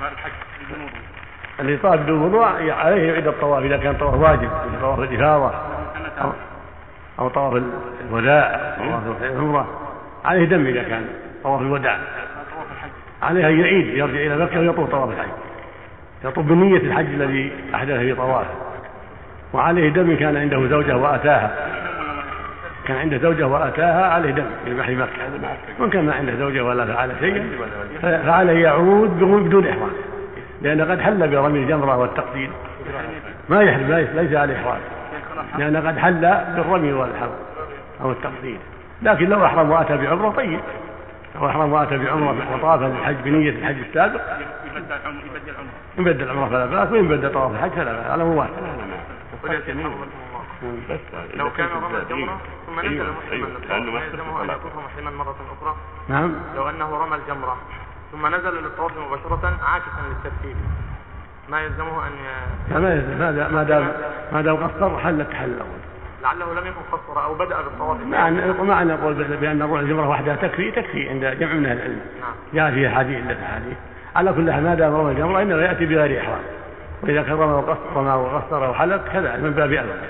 طاف الحج بدون وضوء اللي طاف بدون وضوء عليه يعيد الطواف إذا كان طواف واجب طواف الافاضه أو أو طواف الوداع طواف العمره عليه دم إذا كان طواف الوداع. عليه أن يعيد يرجع إلى مكة ويطوف طواف الحج. يطوف بنية الحج الذي أحدث في طوافه. وعليه دم كان عنده زوجة وأتاها. كان عنده زوجة وأتاها عليه دم في محل مكة. وإن كان ما عنده زوجة ولا فعل شيئا فعليه يعود بدون إحرام. لأن قد حل برمي الجمرة والتقدير ما يحل ليس عليه إحرام. لأن قد حل بالرمي والحرم أو التقدير لكن لو أحرم وأتى بعمرة طيب. لو أحرم وأتى بعمرة وطاف الحج بنية الحج السابق يبدل عمرة. فلا بأس وإن بدل طواف الحج فلا بأس على لو كان رمى الجمرة ثم نزل محرما للطواف يلزمه أن يكون محرما مرة أخرى نعم. لو أنه رمى الجمرة ثم نزل للطواف مباشرة عاكسا للترتيب. ما يلزمه أن ما ما دام ما دام قصر حل التحلل الأول. لعله لم يكن قصر أو بدأ بالطواف. مع مع أن نقول بأن روح الجمرة وحدها تكفي تكفي عند جمع من أهل العلم. نعم. جاء فيها حديث عدة أحاديث على كل حال ما دام رمى الجمرة إنما يأتي بغير إحرام. وإذا كان رمى وقصر وقصر وحلق كذا من باب أولى